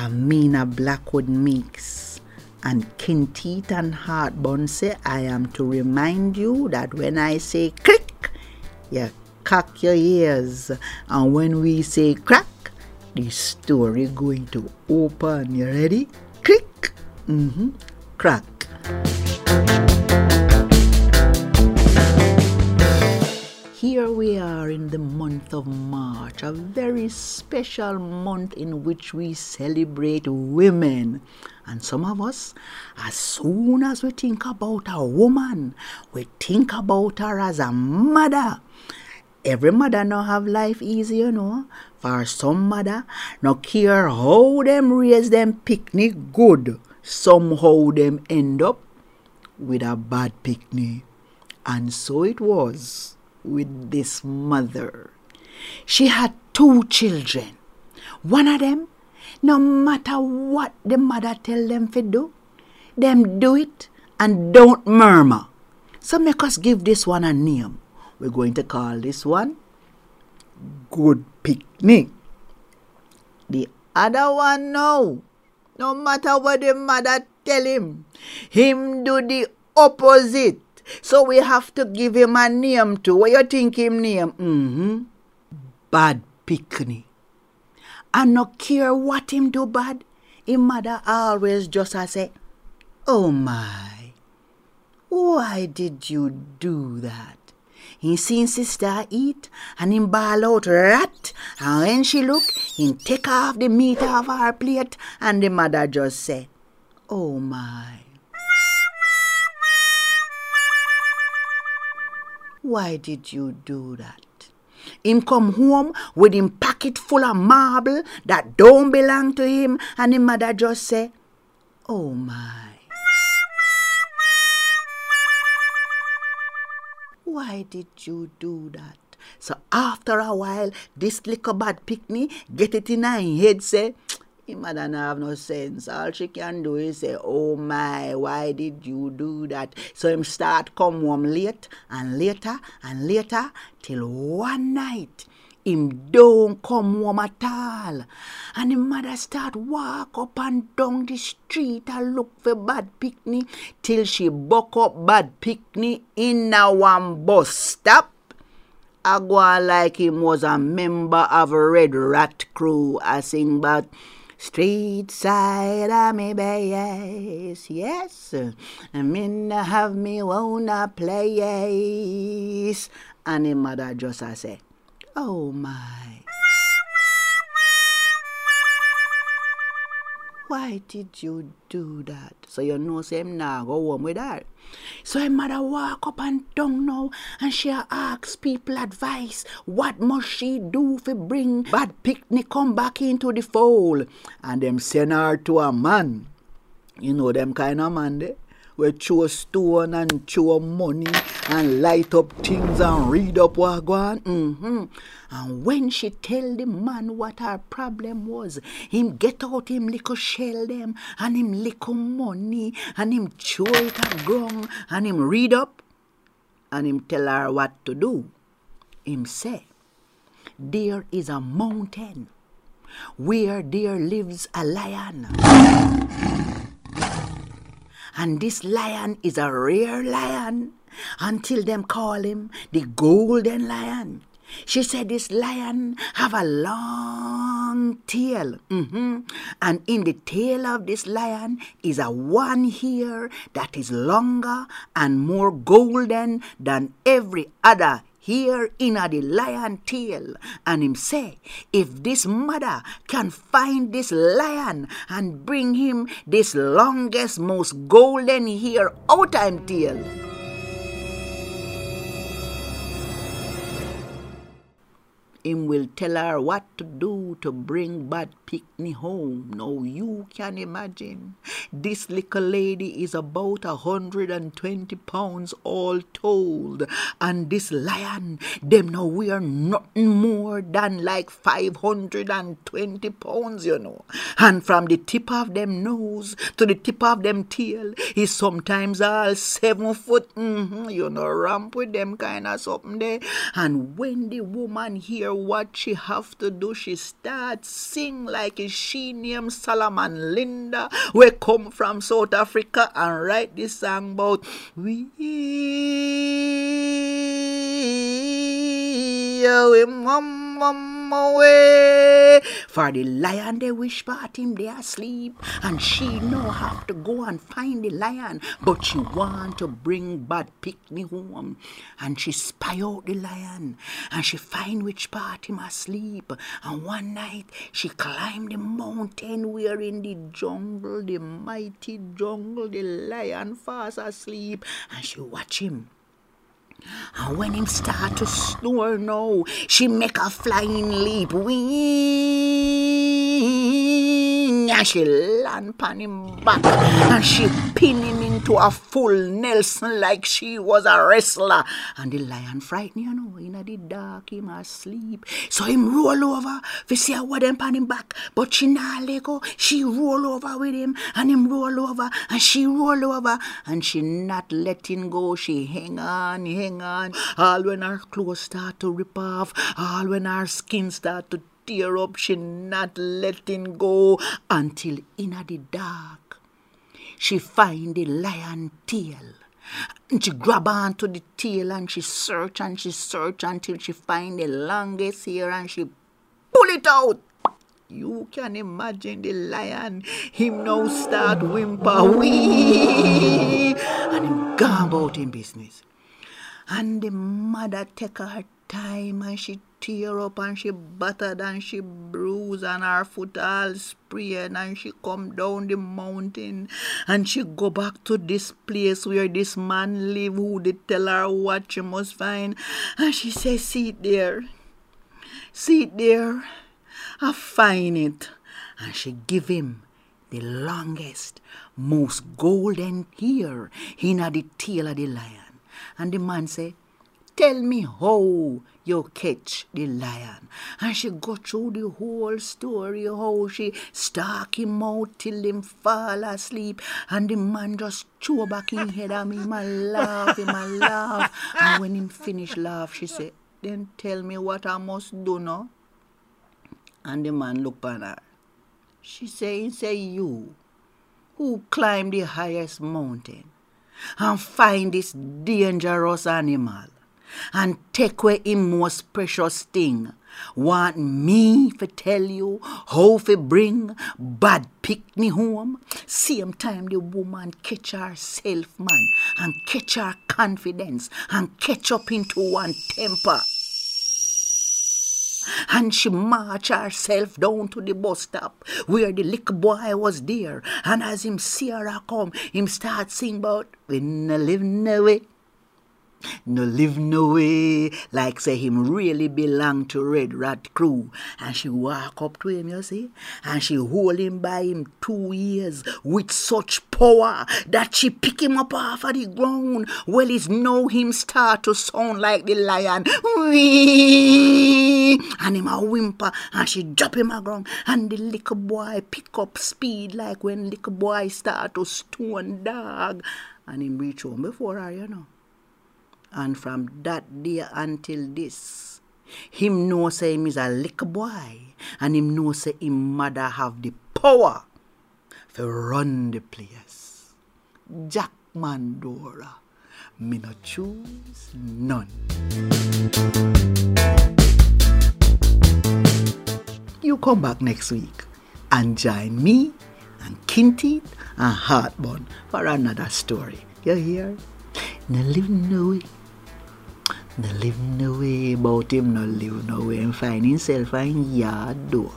Amina Blackwood Meeks, and Kinteet and Heartburn say, I am to remind you that when I say click, you cock your ears. And when we say crack, the story going to open. You ready? Click. Mm-hmm. Crack. Here we are in the month of March, a very special month in which we celebrate women. And some of us, as soon as we think about a woman, we think about her as a mother. Every mother no have life easy, you know. For some mother, no care how them raise them pikni good, somehow them end up with a bad pikni. And so it was with this mother. She had two children. One of them, no matter what the mother tell them to do, them do it and don't murmur. So make us give this one a name. We're going to call this one Good Pikni. The other one, no. No matter what the mother tell him, him do the opposite. So we have to give him a name too. What you think him name? Mm-hmm. Bad Pikni. I no care what him do bad, him mother always just a say, Oh my, why did you do that? He seen sister eat and him ball out rat. And when she look, he take off the meat off her plate and the mother just say, Oh my. Why did you do that? Him come home with him pocket full of marble that don't belong to him and him mother just say, Oh my. Why did you do that? So after a while, this little bad pikni get it in her head say, him mother not have no sense. All she can do is say, Oh my, why did you do that? So him start come home late and later and later till one night him don't come home at all. And him mother start walk up and down the street and look for bad pikni till she buck up bad pikni in a one bus stop. Go like him was a member of a Red Rat crew. I sing about Street side of me bass, yes. I'm in have me own a place. And the mother just a say, Oh my. Why did you do that? So you know say him nah go home with her. So her mother walk up and down now and she ask people advice. What must she do to bring bad pikni come back into the fold? And them send her to a man. You know them kind of man there we chew stone and chew money and light up things and read up what go on. Mm-hmm. And when she tell the man what her problem was, him get out him little shell them and him little money and him chew it a ground and him read up and him tell her what to do. Him say, there is a mountain where there lives a lion. And this lion is a rare lion until them call him the golden lion. She said this lion have a long tail. Mm-hmm. And in the tail of this lion is a one hair that is longer and more golden than every other here in a the lion tail and him say if this mother can find this lion and bring him this longest most golden hair out him tail him will tell her what to do to bring bad pikni home. Now you can imagine. This little lady is about a hundred and twenty pounds all told. And this lion, them now we are nothing more than like five hundred and twenty pounds, you know. And from the tip of them nose to the tip of them tail is sometimes all seven foot. Mm-hmm, you know, ramp with them kind of something there. And when the woman hear hear what she have to do, she start sing like she named Solomon Linda. We come from South Africa and write this song about we we mum away. For the lion they wish part him they asleep. And she no have to go and find the lion. But she want to bring bad pikni home. And she spy out the lion. And she find which part him asleep. And one night she climb the mountain where in the jungle, the mighty jungle, the lion fast asleep. And she watch him. When him start to snore now, oh she make a flying leap. Wing! And she land upon him back. And she pin him into a full Nelson like she was a wrestler. And the lion frightened, you know, in the dark, him asleep. So him roll over to see what them upon him back. But she not let go. She roll over with him. And him roll over. And she roll over. And she not letting go. She hang on, hang on. All when her clothes start to rip off. All when her skin start to tear up. She not letting go until in the dark she find the lion tail. And she grab onto the tail and she search and she search until she find the longest hair and she pull it out. You can imagine the lion, him now start whimper wee and him gone about in business. And the mother take her time and she tear up and she battered and she bruise and her foot all sprayed and she come down the mountain. And she go back to this place where this man live who did tell her what she must find and she say sit there. Sit there. I find it. And she give him the longest most golden hair in the tail of the lion. And the man say tell me how you catch the lion. And she go through the whole story how she stalk him out till him fall asleep. And the man just chew back his head me, him a laugh, him a laugh. And when him finish laugh, she say, then tell me what I must do now. And the man look at her. She say, say you who climb the highest mountain and find this dangerous animal and take away him most precious thing. Want me to tell you how to bring bad pikni home? Same time the woman catch herself, man, and catch her confidence and catch up into one temper. And she march herself down to the bus stop where the little boy was there. And as him see her come, him start sing about when I live away no live no way like say him really belong to Red Rat crew. And she walk up to him, you see, and she hold him by him two years with such power that she pick him up off of the ground. Well, it's now him start to sound like the lion. Wee! And him a whimper and she drop him a ground and the little boy pick up speed like when little boy start to stone dog and him reach home before her, you know. And from that day until this, him know say him is a little boy, and him know say him mother have the power to run the place. Jack Mandora, me no choose none. You come back next week and join me and Kinty and Heartburn for another story. You hear? No live no. Live no way about him, no live no way and find himself in yard door.